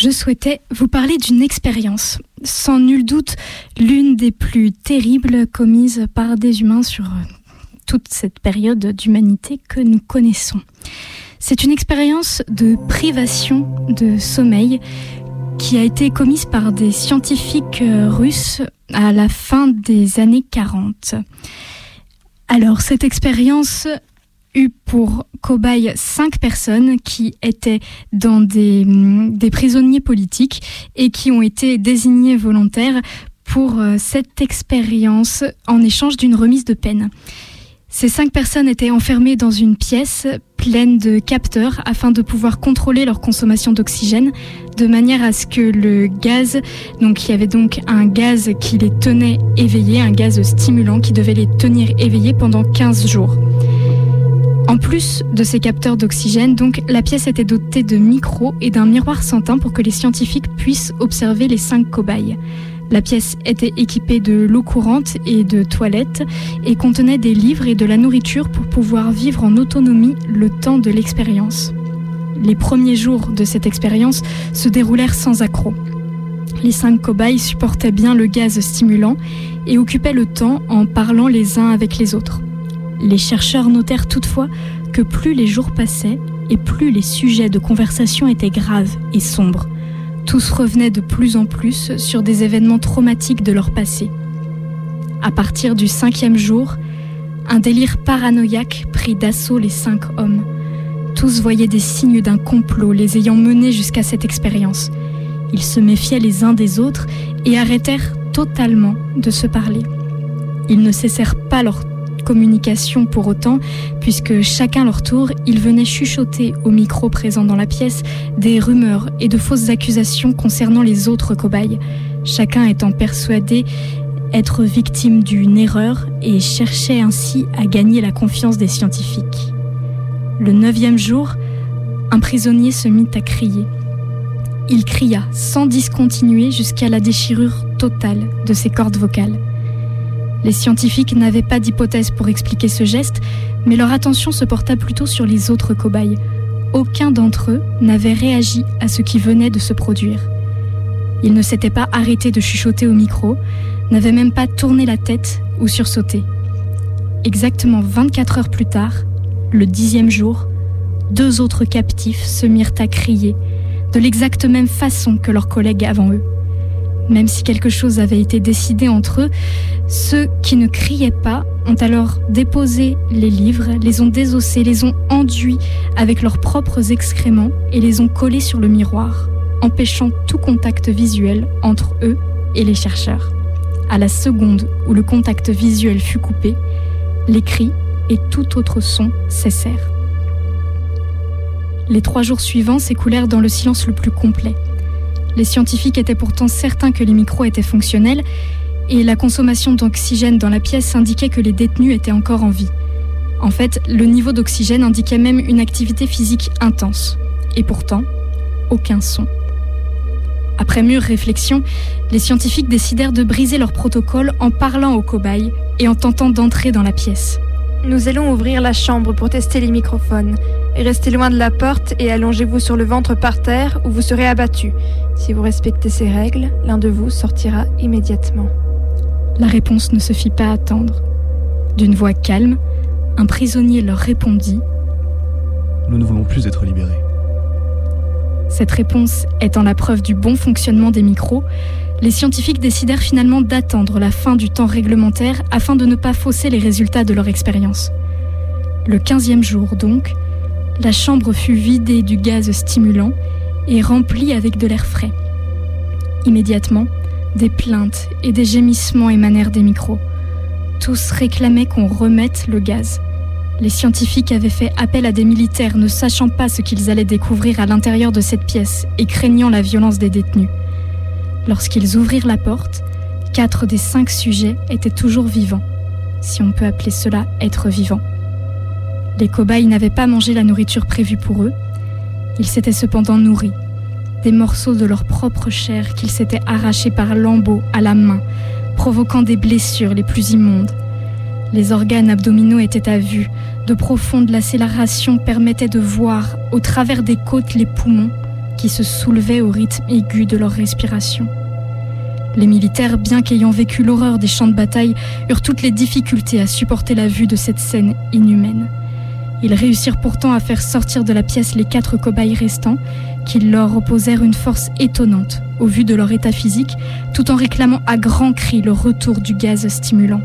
je souhaitais vous parler d'une expérience, sans nul doute l'une des plus terribles commises par des humains sur toute cette période d'humanité que nous connaissons. C'est une expérience de privation de sommeil qui a été commise par des scientifiques russes à la fin des années 40. Alors, cette expérience pour cobaye cinq personnes qui étaient dans des, des prisonniers politiques et qui ont été désignées volontaires pour euh, cette expérience en échange d'une remise de peine. Ces cinq personnes étaient enfermées dans une pièce pleine de capteurs afin de pouvoir contrôler leur consommation d'oxygène de manière à ce que le gaz, donc il y avait donc un gaz qui les tenait éveillés, un gaz stimulant qui devait les tenir éveillés pendant 15 jours. En plus de ces capteurs d'oxygène, donc, la pièce était dotée de micros et d'un miroir sans teint pour que les scientifiques puissent observer les cinq cobayes. La pièce était équipée de l'eau courante et de toilettes et contenait des livres et de la nourriture pour pouvoir vivre en autonomie le temps de l'expérience. Les premiers jours de cette expérience se déroulèrent sans accroc. Les cinq cobayes supportaient bien le gaz stimulant et occupaient le temps en parlant les uns avec les autres. Les chercheurs notèrent toutefois que plus les jours passaient et plus les sujets de conversation étaient graves et sombres. Tous revenaient de plus en plus sur des événements traumatiques de leur passé. À partir du cinquième jour, un délire paranoïaque prit d'assaut les cinq hommes. Tous voyaient des signes d'un complot les ayant menés jusqu'à cette expérience. Ils se méfiaient les uns des autres et arrêtèrent totalement de se parler. Ils ne cessèrent pas leur communication pour autant, puisque chacun leur tour, ils venaient chuchoter au micro présent dans la pièce des rumeurs et de fausses accusations concernant les autres cobayes, chacun étant persuadé être victime d'une erreur et cherchait ainsi à gagner la confiance des scientifiques. Le neuvième jour, un prisonnier se mit à crier. Il cria sans discontinuer jusqu'à la déchirure totale de ses cordes vocales. Les scientifiques n'avaient pas d'hypothèse pour expliquer ce geste, mais leur attention se porta plutôt sur les autres cobayes. Aucun d'entre eux n'avait réagi à ce qui venait de se produire. Ils ne s'étaient pas arrêtés de chuchoter au micro, n'avaient même pas tourné la tête ou sursauté. Exactement 24 heures plus tard, le dixième jour, deux autres captifs se mirent à crier, de l'exacte même façon que leurs collègues avant eux. Même si quelque chose avait été décidé entre eux, ceux qui ne criaient pas ont alors déposé les livres, les ont désossés, les ont enduits avec leurs propres excréments et les ont collés sur le miroir, empêchant tout contact visuel entre eux et les chercheurs. À la seconde où le contact visuel fut coupé, les cris et tout autre son cessèrent. Les trois jours suivants s'écoulèrent dans le silence le plus complet. Les scientifiques étaient pourtant certains que les micros étaient fonctionnels et la consommation d'oxygène dans la pièce indiquait que les détenus étaient encore en vie. En fait, le niveau d'oxygène indiquait même une activité physique intense. Et pourtant, aucun son. Après mûre réflexion, les scientifiques décidèrent de briser leur protocole en parlant aux cobayes et en tentant d'entrer dans la pièce. Nous allons ouvrir la chambre pour tester les microphones. Restez loin de la porte et allongez-vous sur le ventre par terre ou vous serez abattu. Si vous respectez ces règles, l'un de vous sortira immédiatement. La réponse ne se fit pas attendre. D'une voix calme, un prisonnier leur répondit Nous ne voulons plus être libérés. Cette réponse étant la preuve du bon fonctionnement des micros, les scientifiques décidèrent finalement d'attendre la fin du temps réglementaire afin de ne pas fausser les résultats de leur expérience. Le quinzième jour donc, la chambre fut vidée du gaz stimulant et remplie avec de l'air frais. Immédiatement, des plaintes et des gémissements émanèrent des micros. Tous réclamaient qu'on remette le gaz. Les scientifiques avaient fait appel à des militaires ne sachant pas ce qu'ils allaient découvrir à l'intérieur de cette pièce et craignant la violence des détenus. Lorsqu'ils ouvrirent la porte, quatre des cinq sujets étaient toujours vivants, si on peut appeler cela être vivant. Les cobayes n'avaient pas mangé la nourriture prévue pour eux, ils s'étaient cependant nourris, des morceaux de leur propre chair qu'ils s'étaient arrachés par lambeaux à la main, provoquant des blessures les plus immondes. Les organes abdominaux étaient à vue, de profondes lacérations permettaient de voir, au travers des côtes, les poumons, qui se soulevaient au rythme aigu de leur respiration. Les militaires, bien qu'ayant vécu l'horreur des champs de bataille, eurent toutes les difficultés à supporter la vue de cette scène inhumaine. Ils réussirent pourtant à faire sortir de la pièce les quatre cobayes restants, qui leur opposèrent une force étonnante au vu de leur état physique, tout en réclamant à grands cris le retour du gaz stimulant.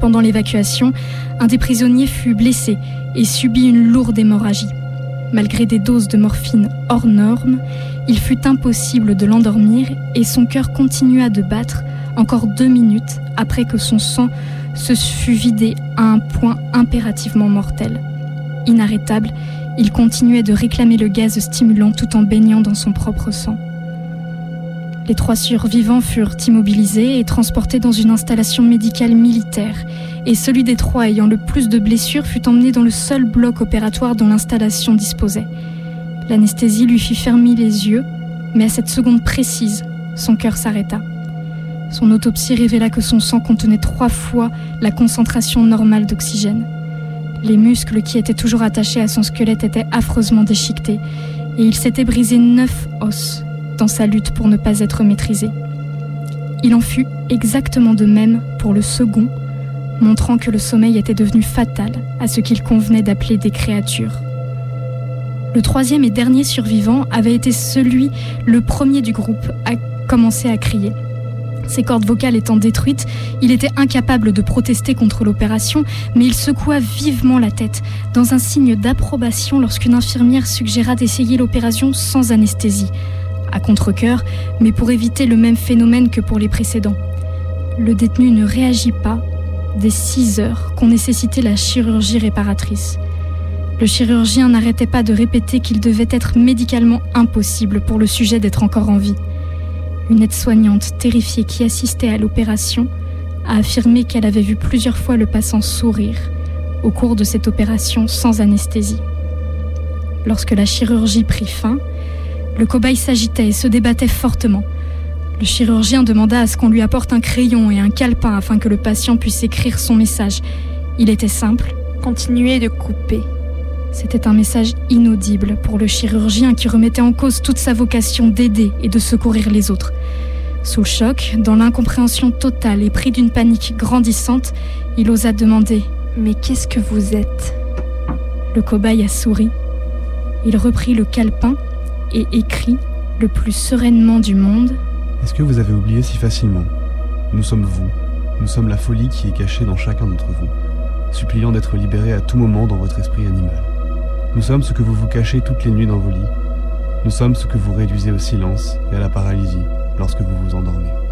Pendant l'évacuation, un des prisonniers fut blessé et subit une lourde hémorragie. Malgré des doses de morphine hors normes, il fut impossible de l'endormir et son cœur continua de battre encore deux minutes après que son sang se fut vidé à un point impérativement mortel. Inarrêtable, il continuait de réclamer le gaz stimulant tout en baignant dans son propre sang. Les trois survivants furent immobilisés et transportés dans une installation médicale militaire, et celui des trois ayant le plus de blessures fut emmené dans le seul bloc opératoire dont l'installation disposait. L'anesthésie lui fit fermer les yeux, mais à cette seconde précise, son cœur s'arrêta. Son autopsie révéla que son sang contenait trois fois la concentration normale d'oxygène. Les muscles qui étaient toujours attachés à son squelette étaient affreusement déchiquetés, et il s'était brisé neuf os dans sa lutte pour ne pas être maîtrisé. Il en fut exactement de même pour le second, montrant que le sommeil était devenu fatal à ce qu'il convenait d'appeler des créatures. Le troisième et dernier survivant avait été celui, le premier du groupe, à commencer à crier. Ses cordes vocales étant détruites, il était incapable de protester contre l'opération, mais il secoua vivement la tête, dans un signe d'approbation lorsqu'une infirmière suggéra d'essayer l'opération sans anesthésie, à contre-coeur, mais pour éviter le même phénomène que pour les précédents. Le détenu ne réagit pas des six heures qu'ont nécessité la chirurgie réparatrice. Le chirurgien n'arrêtait pas de répéter qu'il devait être médicalement impossible pour le sujet d'être encore en vie. Une aide-soignante terrifiée qui assistait à l'opération a affirmé qu'elle avait vu plusieurs fois le passant sourire au cours de cette opération sans anesthésie. Lorsque la chirurgie prit fin, le cobaye s'agitait et se débattait fortement. Le chirurgien demanda à ce qu'on lui apporte un crayon et un calepin afin que le patient puisse écrire son message. Il était simple. Continuez de couper. C'était un message inaudible pour le chirurgien qui remettait en cause toute sa vocation d'aider et de secourir les autres. Sous choc, dans l'incompréhension totale et pris d'une panique grandissante, il osa demander Mais qu'est-ce que vous êtes? Le cobaye a souri. Il reprit le calepin et écrit le plus sereinement du monde Est-ce que vous avez oublié si facilement? Nous sommes vous. Nous sommes la folie qui est cachée dans chacun d'entre vous, suppliant d'être libéré à tout moment dans votre esprit animal. Nous sommes ce que vous vous cachez toutes les nuits dans vos lits. Nous sommes ce que vous réduisez au silence et à la paralysie lorsque vous vous endormez.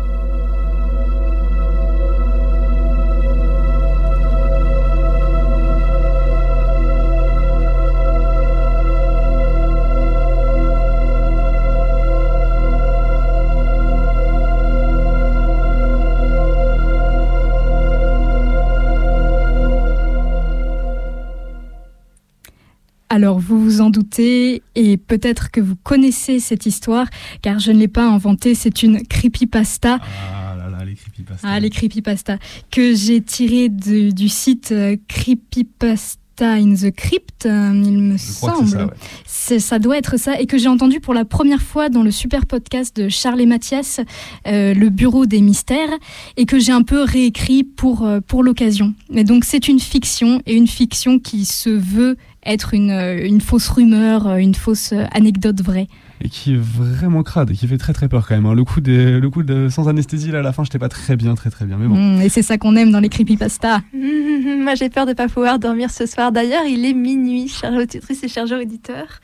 Alors vous vous en doutez et peut-être que vous connaissez cette histoire car je ne l'ai pas inventée, c'est une creepypasta. Ah là là, les creepypasta. Ah les creepypasta que j'ai tiré de- du site euh, Creepypasta in the Crypt, euh, il me Je semble. ça, ouais. C'est- ça doit être ça, et que j'ai entendu pour la première fois dans le super podcast de Charles et Mathias, euh, le Bureau des Mystères, et que j'ai un peu réécrit pour, euh, pour l'occasion. Mais donc c'est une fiction, et une fiction qui se veut être une, euh, une fausse rumeur, euh, une fausse euh, anecdote vraie. Et qui est vraiment crade, et qui fait très très peur quand même. hein. Le coup, des, le coup de sans anesthésie là à la fin, j'étais pas très bien, très très bien. Mais bon. Mm, et c'est ça qu'on aime dans les creepypasta. Moi j'ai peur de pas pouvoir dormir ce soir. D'ailleurs, il est minuit, chère auditrice et chers auditeurs.